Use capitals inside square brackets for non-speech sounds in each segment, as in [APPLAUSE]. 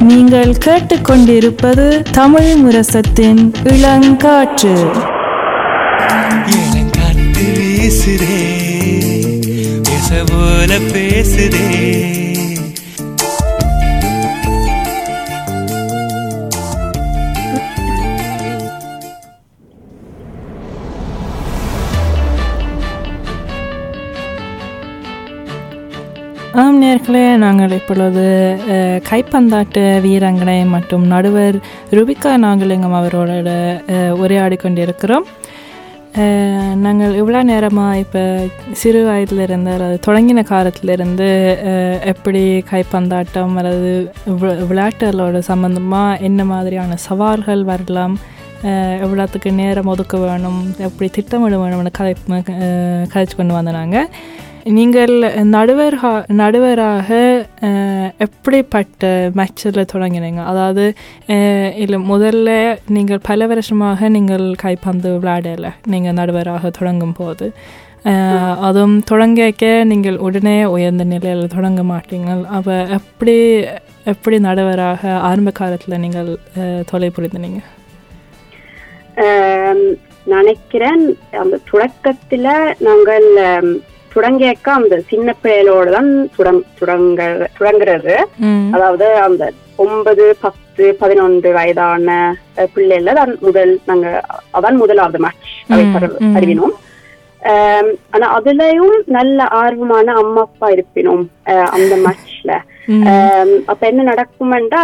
நீங்கள் கேட்டுக்கொண்டிருப்பது தமிழ் முரசத்தின் இளங்காற்று. இளங்காத்து வீசுதே பேச போல பேசுதே. நேயர்களே நாங்கள் இப்பொழுது கைப்பந்தாட்டு கைப்பந்தாட்ட வீராங்கனை மற்றும் நடுவர் ருபிகா நாகலிங்கம் அவரோட உரையாடி கொண்டிருக்கிறோம். நாங்கள் இவ்வளோ நேரமாக இப்போ சிறு வயதிலிருந்து அல்லது தொடங்கின காலத்திலிருந்து எப்படி கைப்பந்தாட்டம் அல்லது விளையாட்டுகளோட சம்மந்தமாக என்ன மாதிரியான சவால்கள் வரலாம் எவ்வளோத்துக்கு நேரம் ஒதுக்க வேணும் எப்படி திட்டமிட வேணும்னு கதை கதைச்சு கொண்டு வந்தாங்க நீங்கள் நடுவர் நடுவராக அஹ், எப்படிப்பட்ட மேட்சில் தொடங்கினீங்க? அதாவது இல்லை முதல்ல நீங்கள் பல வருஷமாக நீங்கள் கைப்பந்து விளையாடலை நீங்கள் நடுவராக தொடங்கும் போது அதுவும் தொடங்கிக்க நீங்கள் உடனே உயர்ந்த நிலையில் தொடங்க மாட்டீங்க அப்போ எப்படி எப்படி நடுவராக ஆரம்ப காலத்தில் நீங்கள் அஹ், தொலை புரிந்தினீங்க நினைக்கிறேன் அந்த தொடக்கத்துல நாங்கள் ஆம், தொடங்கியக்க அந்த சின்ன பிள்ளைகளோட தான் தொடங் தொடங்க தொடங்குறது ம். அதாவது அந்த ஒன்பது பத்து பதினொன்று வயதான பிள்ளைல தான் முதல் நாங்க அதான் முதலாவது மேட்ச். அறிவினோம் ஆனா அதுலயும் நல்ல ஆர்வமான அம்மா அப்பா இருப்பினோம் அந்த மேட்ச்ல அப்ப என்ன நடக்குமெண்டா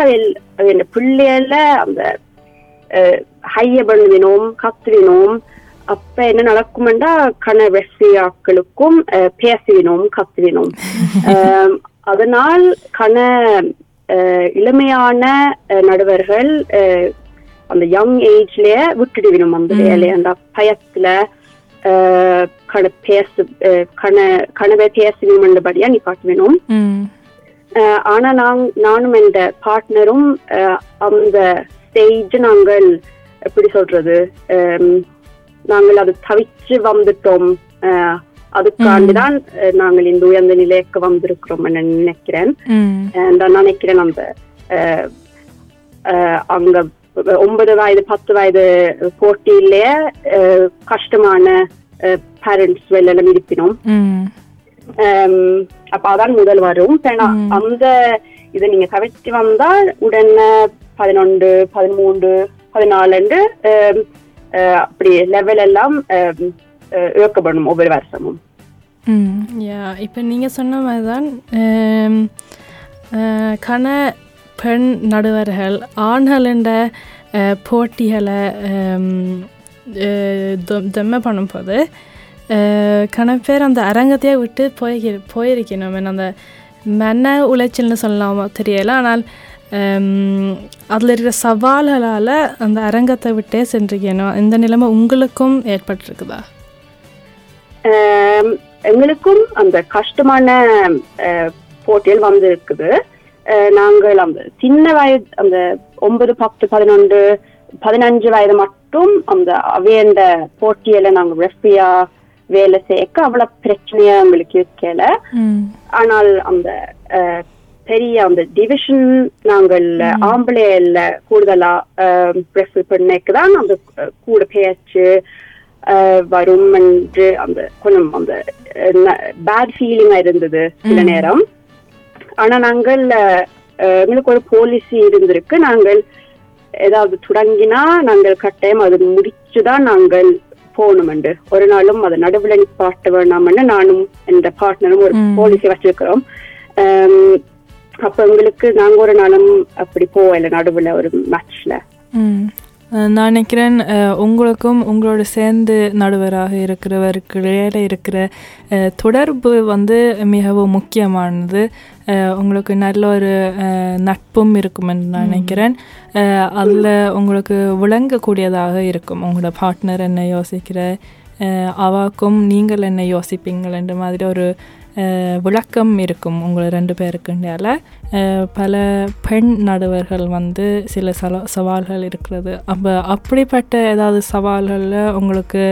அந்த பிள்ளைகள அந்த ஹைய பண்ணுவினோம் கத்துவினோம். அப்ப என்ன நடக்குமெண்டா கண வெற்றியாக்களுக்கும் பேசுவினோம் கத்துவினோம். அதனால் கண இளமையான நடுவர்கள் அந்த யங் ஏஜ்லயே விட்டுடுவினோம் அந்த. வேலையை. அந்த பயத்துல கண பேசு கண கனவை பேசுவினோம்ன்றபடியா நீ காட்டுவினோம் ம். அஹ் ஆனா நாங் நானும் என்ற பார்ட்னரும் அந்த ஸ்டேஜ் நாங்கள் எப்படி சொல்றது நாங்கள் அது தவிச்சு வந்துட்டோம். அதுக்காண்டிதான் நாங்கள் இந்த உயர்ந்த நிலைக்கு வந்திருக்கிறோம் நினைக்கிறேன். நான் நினைக்கிறேன் அஹ், அங்க ஒன்பது வயது பத்து வயது போட்டியிலேயே கஷ்டமான பேரண்ட்ஸ் எல்லாம் இருப்பினோம். அப்ப அதான் முதல் வரும். அந்த இதை நீங்க தவிர்த்து வந்தால் உடனே பதினொன்று பதிமூன்று பதினாலு ஹம், அஹ், அப்படி லெவல் எல்லாம் இயக்கப்படும் ஒவ்வொரு வருஷமும் யா இப்போ நீங்கள் சொன்ன மாதிரி தான் கண பெண் நடுவர்கள் ஆண்களின்ற அஹ், போட்டிகளை தொம்மை பண்ணும்போது அஹ், கண பேர் அந்த அரங்கத்தையே விட்டு போய் போயிருக்கணும் என்ன அந்த மன உளைச்சல்னு சொல்லலாமா தெரியல ஆனால் அதில் இருக்கிற சவால்களால் அந்த அரங்கத்தை விட்டே சென்றிருக்கணும் இந்த நிலைமை உங்களுக்கும் ஏற்பட்டிருக்குதா? எங்களுக்கும் அந்த கஷ்டமான போட்டியில் வந்திருக்குது. நாங்கள் அந்த சின்ன வயது அந்த ஒன்பது பத்து பதினொன்று பதினஞ்சு வயது மட்டும் அந்த அவையண்ட போட்டியில நாங்க ரெஃப்ரியா வேலை சேர்க்க அவ்வளவு பிரச்சனையா எங்களுக்கு இருக்கல. ஆனால் அந்த பெரிய அந்த டிவிஷன் நாங்கள் ஆம்பளையில கூடுதலா ரெஃபர் பண்ணக்கு தான் அந்த கூட பேச்சு வரும் என்று அந்த கொஞ்சம் அந்த பேட் ஃபீலிங்கா இருந்தது சில. நேரம். ஆனா நாங்கள் எங்களுக்கு ஒரு பாலிசி இருந்திருக்கு. நாங்கள் ஏதாவது தொடங்கினா நாங்கள் கட்டாயம் அது முடிச்சுதான் நாங்கள் போகணுமெண்டு ஒரு நாளும் அதை நடுவுல நிப்பாட்ட வேணாம்னு நானும் என்ற பார்ட்னரும் ஒரு. பாலிசி வச்சிருக்கிறோம். அப்ப எங்களுக்கு நாங்க ஒரு நாளும் அப்படி போகல நடுவுல ஒரு மேட்ச்ல நான் நினைக்கிறேன் உங்களுக்கும் உங்களோட சேர்ந்து நடுவராக இருக்கிறவருக்கு இடையில இருக்கிற தொடர்பு வந்து மிகவும் முக்கியமானது. உங்களுக்கு நல்ல ஒரு நட்பும் இருக்கும் என்று நான் நினைக்கிறேன். அதில் உங்களுக்கு விளங்கக்கூடியதாக இருக்கும். உங்களோட பார்ட்னர் என்ன யோசிக்கிற அவாக்கும் நீங்கள் என்ன யோசிப்பீங்கள் என்ற மாதிரி ஒரு விளக்கம் இருக்கும் உங்களை ரெண்டு பேருக்குண்டால பல பெண் நடுவர்கள் வந்து சில சல சவால்கள் இருக்கிறது. அப்போ அப்படிப்பட்ட ஏதாவது சவால்களில் உங்களுக்கு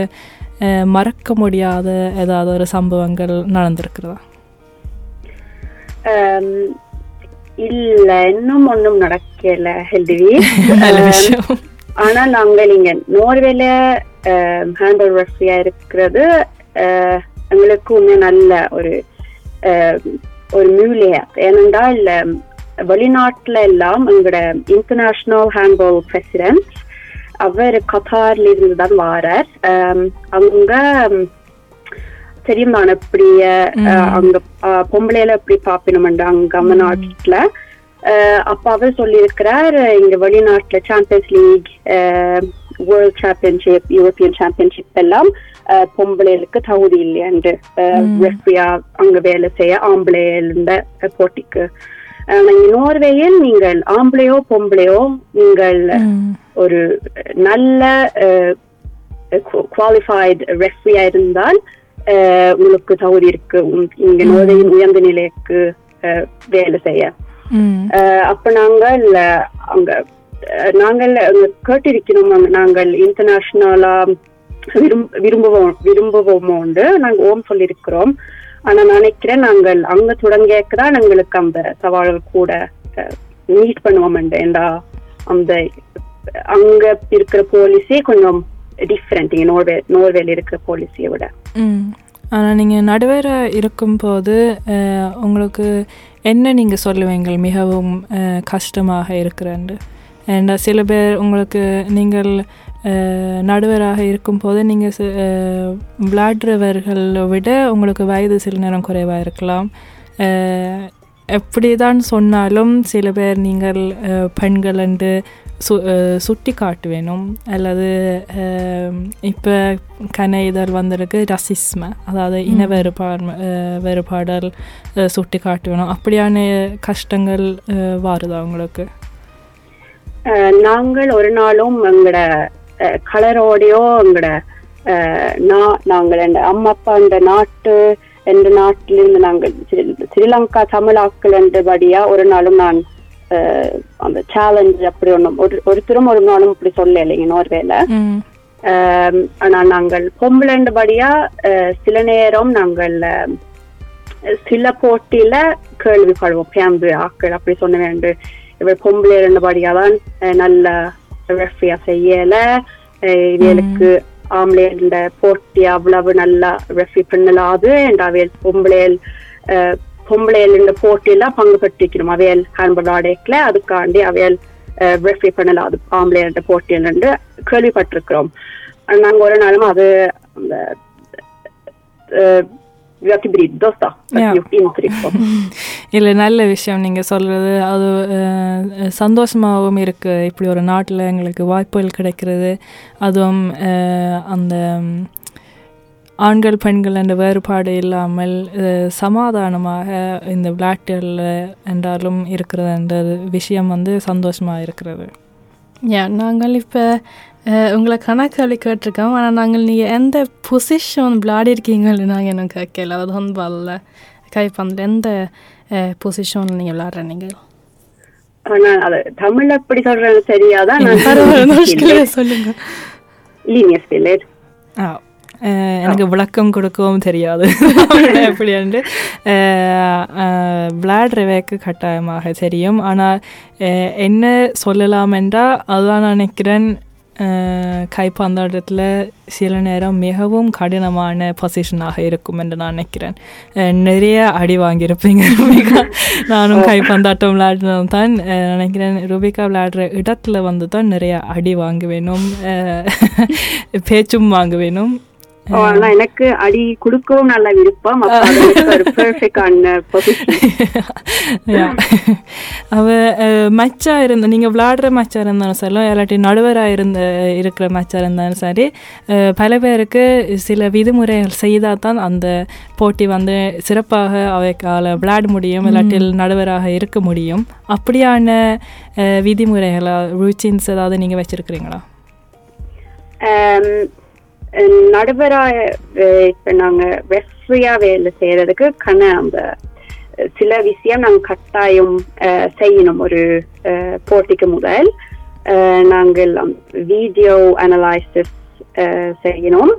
மறக்க முடியாத ஏதாவது ஒரு சம்பவங்கள் நடந்திருக்கிறதா? இல்ல இன்னும் ஒண்ணும் நடக்கல [LAUGHS] விஷயம். ஆனா நாங்கள் இங்க நோர்வேல ஹேண்டல் ரெஃப்ரியா இருக்கிறது அஹ், எங்களுக்கு உண்மை நல்ல ஒரு ஒரு மூலிகை. ஏனென்றால் வெளிநாட்டுல எல்லாம் எங்களோட இன்டர்நேஷனல் ஹேண்ட்பால் பிரசிடென்ட் அவர் கத்தார்ல இருந்து தான் வாரார் உம், தெரியும் தான் எப்படி அங்க பொம்பளையில எப்படி பாப்பினோம் அங்க நம்ம நாட்டுல. அப்ப அவர் சொல்லியிருக்கிறார் இங்க வெளிநாட்டுல champions league world championship European championship எல்லாம் பொம்பளைகளுக்கு தகுதி இல்லையாண்டு ரெஃப்ரியா அங்க வேலை செய்ய ஆம்பளையில் இருந்த போட்டிக்கு நோர்வேயில் நீங்கள் ஆம்பளையோ பொம்பளையோ நீங்கள் ஒரு நல்ல குவாலிஃபைடு ரெஃப்ரியா இருந்தால் உங்களுக்கு தகுதி இருக்கு இங்க நோர்வேயின் உயர்ந்த நிலைக்கு வேலை செய்ய அப்ப நாங்கள் அங்க நாங்கள் கேட்டிருக்கிறோம் நாங்கள் இன்டர்நேஷனலா விரும்புவோம் விரும்புவோமோ உண்டு. நாங்க ஓம் சொல்லியிருக்கிறோம். ஆனா நினைக்கிறேன் நாங்கள் அங்க தொடங்கியதான் எங்களுக்கு அந்த சவால்கள் கூட மீட் பண்ணுவோம் ஏண்டா அந்த அங்க இருக்கிற போலீஸே கொஞ்சம் டிஃப்ரெண்ட் இங்க நோர்வே நோர்வேல இருக்கிற போலீஸையை விட. ம். ஆனால் நீங்கள் நடுவேற இருக்கும்போது உங்களுக்கு என்ன நீங்கள் சொல்லுவீங்க மிகவும் கஷ்டமாக இருக்கிறேன். ஏண்டா சில பேர் உங்களுக்கு நீங்கள் நடுவராக இருக்கும்போது நீங்கள் விளையாடுறவர்களை விட உங்களுக்கு வயது சில நேரம் குறைவாக இருக்கலாம். எப்படி தான் சொன்னாலும் சில பேர் நீங்கள் பெண்கள் என்று சு சுட்டி காட்டு வேணும் அல்லது இப்போ கன இதழ் வந்திருக்கு ரசிஸ்ம. அதாவது இன வேறுபாடு வேறுபாடல் சுட்டி காட்டு வேணும் அப்படியான கஷ்டங்கள் வருதா உங்களுக்கு? நாங்கள் ஒரு நாளும் எங்களோட கலரோடையோ எங்களோட நாங்கள் இந்த அம்மா அப்பா இந்த நாட்டு எந்த நாட்டிலிருந்து நாங்கள் ஸ்ரீ- ஸ்ரீலங்கா தமிழாக்கள் என்றபடியா ஒரு நாளும் நான் அந்த சேலஞ்ச் அப்படி ஒன்றும் ஒரு ஒருத்தரும் ஒரு நாளும் இப்படி சொல்ல இல்லைங்க நோர்வேல ஆனா நாங்கள் பொம்பளைண்டபடியா அஹ், சில நேரம் நாங்கள் சில போட்டியில கேள்விப்படுவோம் பேந்து ஆக்கள் அப்படி சொன்ன வேண்டும் இவர் பொம்பளை இருந்தபடியா தான் நல்ல ரெஃப்ரியா செய்யல. இவளுக்கு ஆம்பளை இந்த போட்டி அவ்வளவு நல்லா ரெஃப்ரி பண்ணலாது அண்ட் அவையல் பொம்பளையல் பொம்பளையல் போட்டியில பங்கு பெற்றிக்கணும் அவையல் ஹேண்ட்பால் ஆடைக்கல. அதுக்காண்டி அவையல் ரெஃப்ரி பண்ணலாது ஆம்பளை இந்த போட்டியில் கேள்விப்பட்டிருக்கிறோம். நாங்க ஒரு நாளும் அது அந்த vi har inte brytt oss då, att Ja. gjort intryck på. இல்லை நல்ல விஷயம் நீங்கள் சொல்கிறது அது சந்தோஷமாகவும் இருக்குது இப்படி ஒரு நாட்டில் எங்களுக்கு வாய்ப்புகள் கிடைக்கிறது அதுவும் அந்த ஆண்கள் பெண்கள் என்ற வேறுபாடு இல்லாமல் சமாதானமாக இந்த விளையாட்டுகளில் என்றாலும் இருக்கிறது என்ற விஷயம் வந்து சந்தோஷமாக இருக்கிறது யா நாங்கள் இப்போ உங்களை கணக்காளி கேட்டிருக்கோம் ஆனால் நாங்கள் நீங்கள் எந்த பொசிஷன் விளையாடி இருக்கீங்கன்னு நாங்கள் இன்னும் கேட்கல. அதாவது ஹாண்ட்பாலில் கைப்பந்தில் எந்த பொசிஷனில் நீங்கள் விளையாடுற நீங்கள் ஆனா அது தமிழ்ல எப்படி சொல்றேன்னு தெரியாதான் சொல்லுங்க. லீனியர் ஆ அஹ், எனக்கு விளக்கம் கொடுக்கவும் தெரியாது. எப்படி என்று விளையாடுறவைக்கு கட்டாயமாக தெரியும். ஆனால் என்ன சொல்லலாம் என்றால் அதுதான் நான் நினைக்கிறேன் கைப்பந்தாட்டத்தில் சில நேரம் மிகவும் கடினமான பொசிஷனாக இருக்கும் என்று நான் நினைக்கிறேன். நிறைய அடி வாங்கியிருப்பீங்க ரூபிகா. நானும் கைப்பந்தாட்டம் விளையாடினது தான் நினைக்கிறேன். ரூபிகா விளையாடுற இடத்துல வந்து தான் நிறைய அடி வாங்க வேணும் பேச்சும் வாங்க வேணும் ஆனா எனக்கு அடி கொடுக்கவும் நல்ல விருப்பம். அப்ப அது எனக்கு ஒரு பெர்ஃபெக்டான பொசிஷன் [LAUGHS] Yeah. அவ மச்சா இருந்த நீங்கள் விளையாடுற மச்சா இருந்தாலும் சரி இல்லாட்டி நடுவராக இருந்த இருக்கிற மச்சா இருந்தாலும் சரி அஹ், பல பேருக்கு சில விதிமுறைகள் செய்தால் தான் அந்த போட்டி வந்து சிறப்பாக அவைக்கால விளையாட முடியும் இல்லாட்டி நடுவராக இருக்க முடியும். அப்படியான அஹ், விதிமுறைகளா ரூச்சின்ஸ் ஏதாவது நீங்கள் வச்சிருக்கிறீங்களா? நடுவரா இப்ப நாங்க ரெஃப்ரியா வேலை செய்யறதுக்கு கன அந்த சில விஷயம் நாங்க கட்டாயம் செய்யணும். ஒரு போட்டிக்கு முதல் நாங்கள் வீடியோ அனலைசிஸ் செய்யணும்.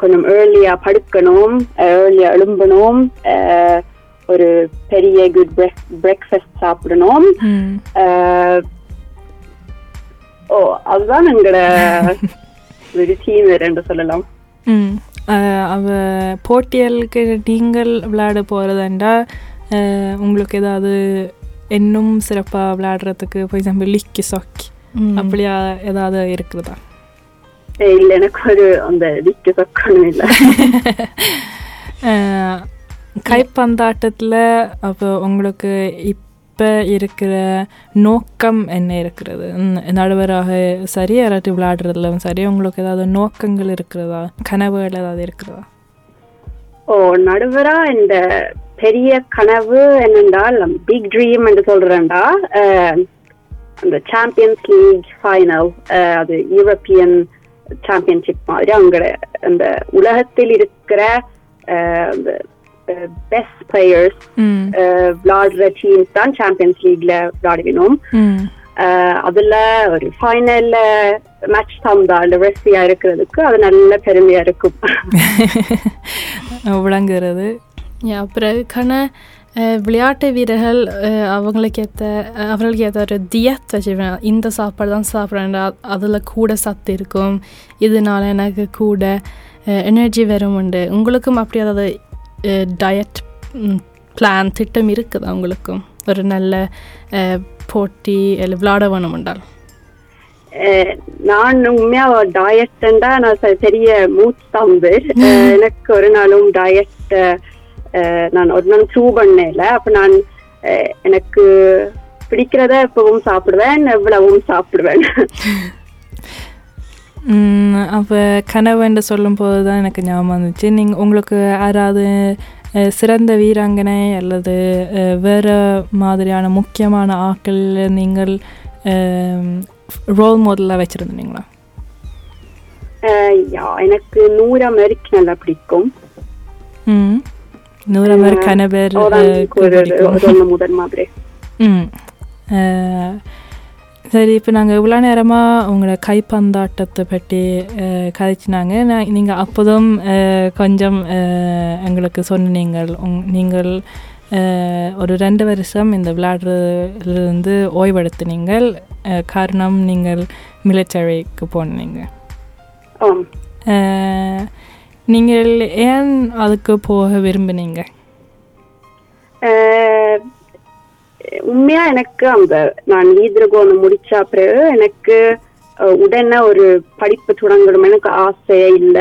கொஞ்சம் ஏர்லியா படுக்கணும் ஏர்லியா எழும்பணும் ஒரு பெரிய குட் பிரேக்ஃபாஸ்ட் சாப்பிடணும். ஓ அதுதான் எங்களோட [LAUGHS] என்று சொல்லலாம். அவ போட்டியலுக்கு நீங்கள் விளையாட போகிறதாண்டா உங்களுக்கு ஏதாவது இன்னும் சிறப்பாக விளையாடுறதுக்கு ஃபார் எக்ஸாம்பிள் லிக்கி சொக். அப்படியா ஏதாவது இருக்கிறதா ஏய், இல்ல எனக்கு ஒரு அந்த விக்க சொக்கணும் இல்ல. அஹ், [LAUGHS] கைப்பந்தாட்டத்தில் அப்போ உங்களுக்கு இப்போ இருக்கிற நோக்கம் என்ன இருக்கிறது? நடுவராக சரி யாராட்டி விளையாடுறதுல சரி உங்களுக்கு ஏதாவது நோக்கங்கள் இருக்கிறதா? கனவுகள் ஏதாவது இருக்கிறதா? ஓ நடுவரா இந்த பெரிய கனவு என்னென்றால் பிக் ட்ரீம் என்று சொல்றேன்டா அஹ், அந்த சாம்பியன்ஸ் லீக் ஃபைனல் அது யூரோப்பியன் சாம்பியன்ஷிப் மாதிரி அங்க அந்த உலகத்தில் இருக்கிற பெஸ்ட் பிளேயர்ஸ் ம் விளையாடுற டீம்ஸ் தான் சாம்பியன்ஸ் லீக்ல விளையாடுவினோம் ம் அஹ், அதுல ஒரு ஃபைனல்ல மேட்ச் தந்தா இல்ல ரெஸ்டியா இருக்கிறதுக்கு அது நல்ல பெருமையா இருக்கும் விளங்குறது பிறகுக்கான அஹ், விளையாட்டு வீரர்கள் அஹ், அவங்களுக்கு ஏற்ற அவர்களுக்கு ஏற்ற ஒரு தியத் வச்சுருவேன் இந்த சாப்பாடு தான் சாப்பிட்றேன் அதில் கூட சத்து இருக்கும் இதனால எனக்கு கூட எனர்ஜி வரும் உண்டு உங்களுக்கும் அப்படி ஏதாவது டயட் பிளான் திட்டம் இருக்குதா உங்களுக்கும் ஒரு நல்ல போட்டி இல்லை விளாட வேணும் என்றால் நான் உண்மையா டயட்ண்டா நான் பெரிய மூச்சு தம்பு எனக்கு ஒரு நாளும் டயட் நான் ஒரு நாள் ஷூ பண்ணல அப்ப நான் எனக்கு பிடிக்கிறத எப்பவும் சாப்பிடுவேன் எவ்வளவும் சாப்பிடுவேன் அப்போ கனவுன்னு சொல்லும்போது தான் எனக்கு ஞாபகம் வந்துச்சு. நீங்கள் உங்களுக்கு யாராவது சிறந்த வீராங்கனை அல்லது வேறு மாதிரியான முக்கியமான ஆட்கள் நீங்கள் ரோல் மாடலாக வச்சுருந்தீங்களா? எனக்கு நூறு அமெரிக்க நல்லா பிடிக்கும். நூறு ஒரு ஒண்ணு முதல் மாதிரி. ம். சரி இப்போ நாங்கள் இவ்வளோ நேரமாக உங்களோட கைப்பந்தாட்டத்தை பற்றி கதைச்சினாங்க. நான் நீங்கள் அப்போதும் கொஞ்சம் எங்களுக்கு சொன்னீங்கள். உங் நீங்கள் ஒரு ரெண்டு வருஷம் இந்த விளையாடுறதுலேருந்து ஓய்வெடுத்துனீங்கள் காரணம் நீங்கள் மிலிட்டரிக்கு போனீங்க. நீங்கள் ஏன் அதுக்கு போக விரும்பினீங்க? உண்மையா எனக்கு அந்த நான் ஈதிரகோணம் முடிச்ச பிறகு எனக்கு உடனே ஒரு படிப்பு தொடங்கணும். எனக்கு ஆசையே இல்ல.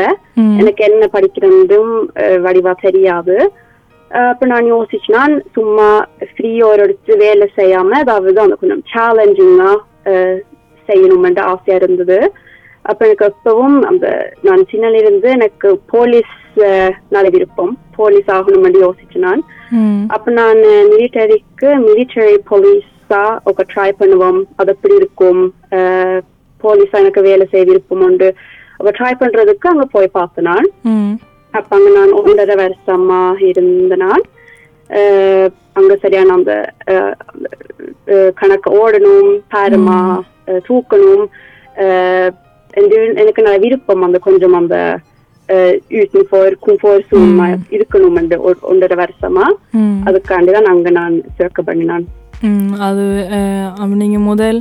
எனக்கு என்ன படிக்கிறதும் வடிவா தெரியாது. அஹ், அப்ப நான் யோசிச்சுனான் சும்மா ஃப்ரீயா ஒரு எடுத்து வேலை செய்யாம அதாவது அந்த கொஞ்சம் சேலஞ்சிங்கா செய்யணும்ன்ற ஆசையா இருந்தது. அப்ப எனக்கு எப்பவும் அந்த நான் சின்னல இருந்து எனக்கு போலீஸ் நல்ல விருப்பம். போலீஸ் ஆகணும்னு யோசிச்சு நான். அப்ப நான் மிலிட்டரிக்கு மிலிட்டரி போலீஸா ఒక ட்ரை பண்ணுவோம். அது எப்படி இருக்கும்? போலீஸா எனக்கு வேலை செய்ய விருப்பம் உண்டு. அப்ப ட்ரை பண்றதுக்கு அங்க போய் பார்த்தேன் நான். அப்ப அங்க நான் ஒன்றரை வருஷமா இருந்த நான். அங்க சரியான அந்த கணக்கு ஓடணும் பாரமா தூக்கணும் என்று- எனக்கு நல்ல விருப்பம் அந்த கொஞ்சம் அந்த utanför komfortzone இருக்கணும் என்று ஒரு ஒன்றரை வருஷமா ம் அதுக்காண்டிதான் அங்க நான் சேர்க்க பண்ணினான் அது நீங்கள் முதல்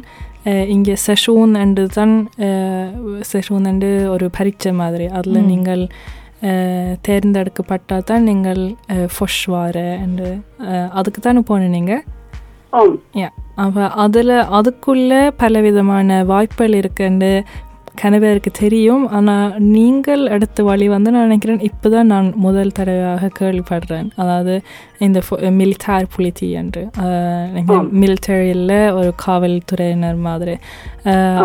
இங்கே செஷூன் என்று தான் செஷூன் என்று ஒரு பரீட்சை மாதிரி அதில் நீங்கள் தேர்ந்தெடுக்கப்பட்டால் தான் நீங்கள் ஃபொஷ்வார என்று அஹ், அதுக்கு தானே ஆம் யா அப்போ அதில் அதுக்குள்ளே பலவிதமான வாய்ப்புகள் இருக்குன்னு கணவருக்கு தெரியும். ஆனால் நீங்கள் எடுத்த வழி வந்து நான் நினைக்கிறேன் இப்போ தான் நான் முதல் தடவையாக கேள்விப்படுறேன். அதாவது இந்த மிலிட்டார் புலித்தி என்று. மிலிட்டரியில் ஒரு காவல்துறையினர் மாதிரி.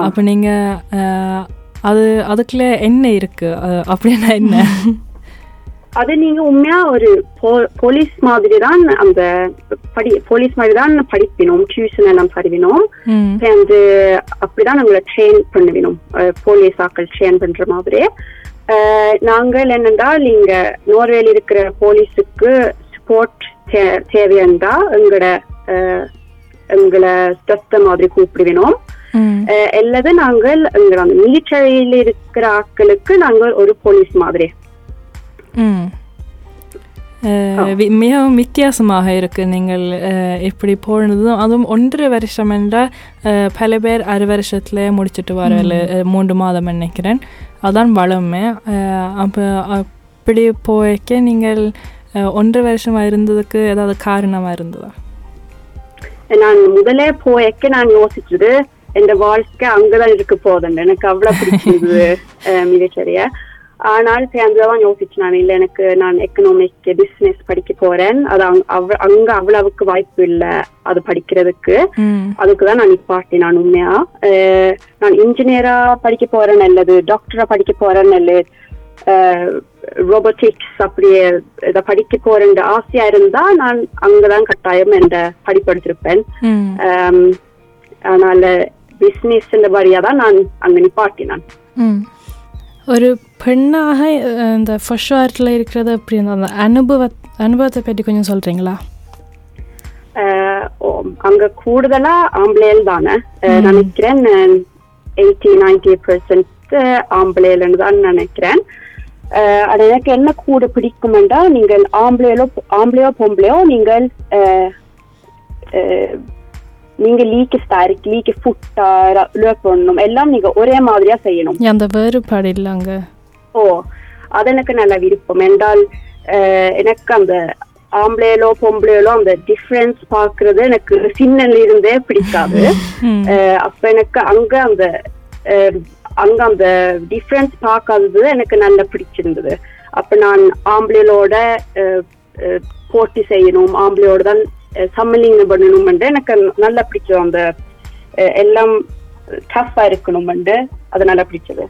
அப்போ நீங்கள் அது அதுக்குள்ளே என்ன இருக்குது அப்படின்னா என்ன? [LAUGHS] அது நீங்க உண்மையா ஒரு போலீஸ் மாதிரி தான் அந்த படி போலீஸ் மாதிரி தான் படிப்பினோம் டியூஷன் எல்லாம் தருவினோம் ம். வந்து அப்படிதான் நம்மள ட்ரெயின் பண்ணுவினோம். போலீஸ் ஆக்கள் ட்ரெயின் பண்ற மாதிரி. நாங்கள் என்னென்றால் இங்க நோர்வேல இருக்கிற போலீஸுக்கு ஸ்போர்ட் தேவையண்டா எங்களோட எங்களை ஸ்டெஸ்ட மாதிரி கூப்பிடுவினோம். அல்லது நாங்கள் எங்க அந்த மிலிட்டரியில இருக்கிற ஆட்களுக்கு நாங்கள் ஒரு போலீஸ் மாதிரி ம் மிகவும் வித்தியாசமாக இருக்கு நீங்கள் இப்படி போனதும் அதுவும் ஒன்றரை வருஷம் என்றால் பல பேர் அரை வருஷத்துல முடிச்சிட்டு வரல மூன்று மாதம் நினைக்கிறேன் அதான் வளமே அப்போ அப்படி போய்க்க நீங்கள் அஹ், ஒன்றரை வருஷமா இருந்ததுக்கு ஏதாவது காரணமா இருந்ததா நான் முதலே போயக்க நான் யோசிச்சது என் வாழ்க்கை அங்கதான் இருக்க போதுண்டு எனக்கு அவ்வளவு பிடிச்சிருந்தது அஹ், மிகச்சரியா ஆனால் சேர்ந்துதான் யோசிச்சு நான் இல்ல எனக்கு நான் எக்கனாமிக் பிசினஸ் படிக்க போறேன். அது அங்க- அவ்- அங்க அவ்வளவுக்கு வாய்ப்பு இல்ல அது படிக்கிறதுக்கு. அதுக்குதான் நான் நிப்பாட்டி நான் உண்மையா. நான் இன்ஜினியரா படிக்க போறேன் அல்லது டாக்டரா படிக்க போறேன் அல்லது ரோபோட்டிக்ஸ் அப்படியே இதை படிக்க போறேன் ஆசையா இருந்தா நான் அங்கதான் கட்டாயம் என்ற படிப்பெடுத்திருப்பேன் அதனால பிசினஸ் வழியா தான் நான் அங்க நிப்பாட்டினான். ஒரு பெண்ணாக இந்த ஃபர்ஸ்ட் வாரத்தில் இருக்கிறது அப்படி அந்த அனுபவ அனுபவத்தை பற்றி கொஞ்சம் சொல்கிறீங்களா அங்க கூடுதலா ஆம்பளையல் தானே. நினைக்கிறேன் எயிட்டி நைன்டி பெர்சென்ட் ஆம்பளையல்னு தான் நினைக்கிறேன். அது எனக்கு என்ன கூட பிடிக்குமெண்டா நீங்கள் ஆம்பளையலோ ஆம்பளையோ பொம்பளையோ நீங்கள் நீங்க லீக்கு ஸ்டாரிக் லீக்கு ஃபுட்டா löpணும் எல்லாம் நீங்க ஒரே மாதிரியா செய்யணும். அந்த வேறுபாடு இல்லை அங்கே ஓ அது எனக்கு நல்ல விருப்பம். என்றால் எனக்கு அந்த ஆம்பளையலோ பொம்பளையலோ அந்த டிஃப்ரென்ஸ் பாக்குறது எனக்கு சின்னல இருந்தே பிடிக்காது அப்ப எனக்கு அங்க அந்த அங்க அந்த டிஃப்ரென்ஸ் பார்க்காதது எனக்கு நல்லா பிடிச்சிருந்தது. அப்ப நான் அஹ், போட்டி செய்யணும். ஆம்பளையோட தான் சம்மலிங்க பண்ணணும்ண்டு. பண்ணணும் எனக்கு நல்லா பிடிக்கும் அந்த எல்லாம் டஃப்பா இருக்கணும் அது நல்லா பிடிச்சது.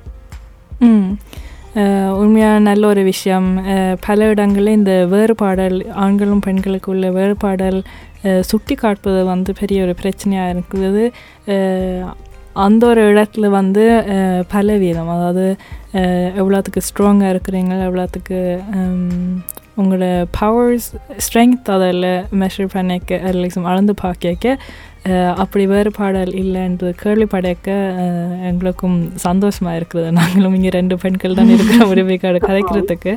உண்மையான நல்ல ஒரு விஷயம். பல இடங்களில் இந்த வேறுபாடல் ஆண்களும் பெண்களுக்கு உள்ள வேறுபாடல் சுட்டி காட்டுவது வந்து பெரிய ஒரு பிரச்சனையாக இருக்குது. அந்த ஒரு இடத்துல வந்து அஹ், பல வீதம் அதாவது எவ்வளோத்துக்கு ஸ்ட்ராங்காக இருக்கிறீங்க எவ்வளோத்துக்கு உங்களோட பவர்ஸ் ஸ்ட்ரென்த் அதில் மெஷர் பண்ணிக்க அதில் அளந்து பார்க்க அப்படி வேறுபாடல் இல்லைன்றது அஹ், எங்களுக்கும் சந்தோஷமாக இருக்குது. நாங்களும் இங்கே ரெண்டு பெண்கள் தான் இருக்கிற உரிமைக்காடு [LAUGHS] கதைக்கிறதுக்கு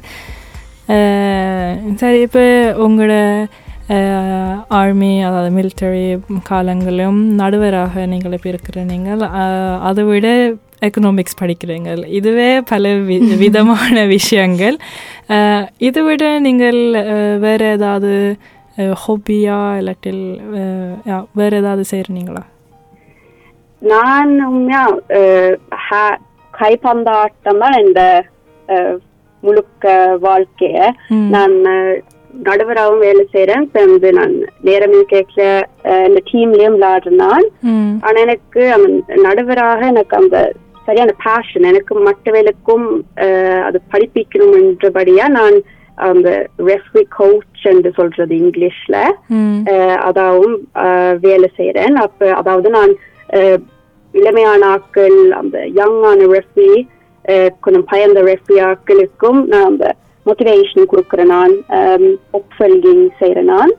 அஹ், சரி இப்போ உங்களோட ஆர்மி அதாவது மிலிட்டரி காலங்களிலும் நடுவராக நீங்கள் இப்போ இருக்கிற நீங்கள் அதை விட எக்கனாமிக்ஸ் படிக்கிறீங்க இதுவே பல வி விதமான [LAUGHS] விஷயங்கள். இதை விட நீங்கள் வேறு ஏதாவது ஹாபியா இல்லாட்டில் வேறு ஏதாவது செய்கிறீங்களா நான் உண்மையா அஹ், ஹா- கைப்பந்தாட்டம் தான் இந்த முழுக்க வாழ்க்கைய. நான் நடுவராகவும் வேலை செய்யறேன் வந்து நான் நேரம் கேட்கல இந்த டீம்லயும் விளையாடுறேன் ஆனா எனக்கு நடுவராக எனக்கு அந்த சரியான பேஷன் எனக்கு மற்றவர்களுக்கும் அது படிப்பிக்கணும் என்றபடியா நான் அந்த ரெஃப்ரி கோச் என்று சொல்றது இங்கிலீஷ்ல. அதாவும் வேலை செய்யறேன் அப்ப அதாவது நான் இளமையான ஆட்கள் அந்த யங்கான ரெஃப்ரி கொஞ்சம் பயந்த ரெஃப்ரி ஆட்களுக்கும் நான் அந்த மோட்டிவேஷன் கொடுக்குறேன் நான். ஒப்ஃபல்கிங் செய்யறேன் நான்.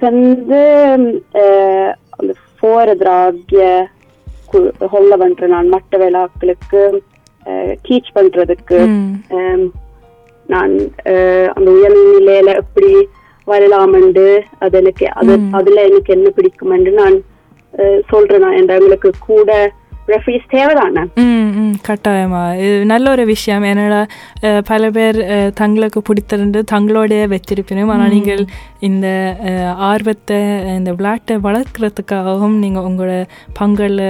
வந்து அந்த போரதிராகிய ஹொல்ல பண்றேன் நான் மற்ற விழாக்களுக்கு டீச் பண்றதுக்கு நான் அந்த உயர்நிலையில எப்படி வரலாமென்று அது எனக்கு அது அதுல எனக்கு என்ன பிடிக்குமென்று நான் சொல்றேன் நான் எங்களுக்கு கூட ரெஃபரிஸ் தேவைதானே? கட்டாயமா இது நல்ல ஒரு விஷயம் என்னடா அஹ், பல பேர் அஹ், தங்களுக்கு பிடித்திருந்து தங்களோடைய வச்சிருப்பினும் ஆனால் நீங்கள் இந்த அஹ், ஆர்வத்தை இந்த விளையாட்டை வளர்க்குறதுக்காகவும் நீங்கள் உங்களோட பங்களில்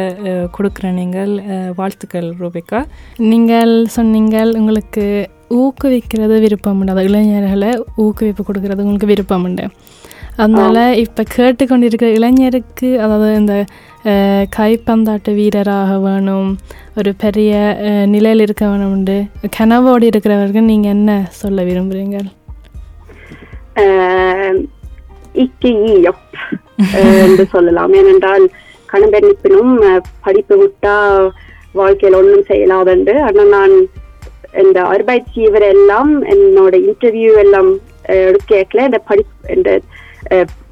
கொடுக்குற நீங்கள் அஹ், வாழ்த்துக்கள் ரூபிகா நீங்கள் சொன்னீங்கள் உங்களுக்கு ஊக்குவிக்கிறது விருப்பம் உண்டு அதாவது இளைஞர்களை ஊக்குவிப்பு கொடுக்கறது உங்களுக்கு விருப்பம் உண்டு அதனால இப்போ கேட்டுக்கொண்டிருக்கிற இளைஞருக்கு அதாவது இந்த கைப்பந்தாட்ட வீரராக வேணும் ஒரு பெரிய அஹ், நிலையில் இருக்க வேணும் உண்டு கனவோடு இருக்கிறவர்கள் நீங்கள் என்ன சொல்ல விரும்புகிறீங்க இக்கு ஈயப் என்று சொல்லலாம் ஏனென்றால் கணவனிப்பினும் படிப்பு விட்டா வாழ்க்கையில் ஒன்றும் செய்யலாதென்று ஆனால் நான் இந்த அர்பைட்சீவர் எல்லாம் என்னோட இன்டர்வியூ எல்லாம் ஆஹ், எடுக்கல இந்த படிப்பு இந்த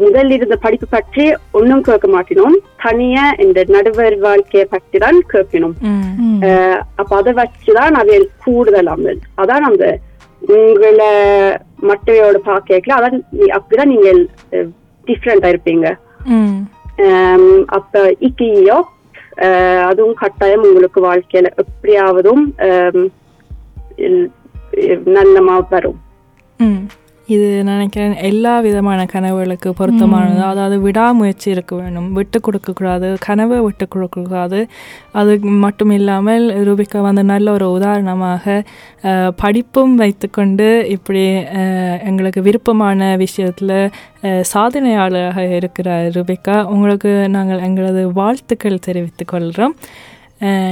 முதல் இருந்த படிப்பு பற்றி ஒன்றும் கேட்க மாட்டினோம். தனியா இந்த நடுவர் வாழ்க்கையை பற்றி தான் கேட்கணும் அப்ப அதை வச்சுதான் அவையில் கூடுதல் அந்த அதான் அந்த உங்களை மட்டையோட பார்க்கல அதான் அப்படிதான் நீங்கள் டிஃப்ரெண்டா இருப்பீங்க. அப்ப இக்கியோ அதுவும் கட்டாயம் உங்களுக்கு வாழ்க்கையில எப்படியாவதும் நல்லமா வரும் இது நினைக்கிறேன் எல்லா விதமான கனவுகளுக்கு பொருத்தமானது. அதாவது விடாமுயற்சி இருக்க வேணும் விட்டு கொடுக்கக்கூடாது கனவை விட்டு கொடுக்கக்கூடாது அது மட்டும் இல்லாமல் ரூபிகா வந்து நல்ல ஒரு உதாரணமாக படிப்பும் வைத்துக்கொண்டு இப்படி எங்களுக்கு விருப்பமான விஷயத்தில் சாதனையாளராக இருக்கிறார் ரூபிகா. உங்களுக்கு நாங்கள் எங்களது வாழ்த்துக்கள் தெரிவித்துக் கொள்கிறோம்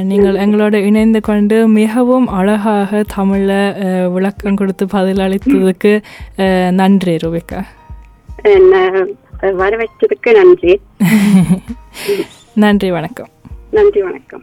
நீங்கள் எங்களோட இணைந்து கொண்டு மிகவும் அழகாக தமிழில் விளக்கம் கொடுத்து பதிலளித்ததுக்கு நன்றி ரூபிகா. என்ன வர வச்சதுக்கு நன்றி. [LAUGHS] நன்றி வணக்கம். நன்றி வணக்கம்.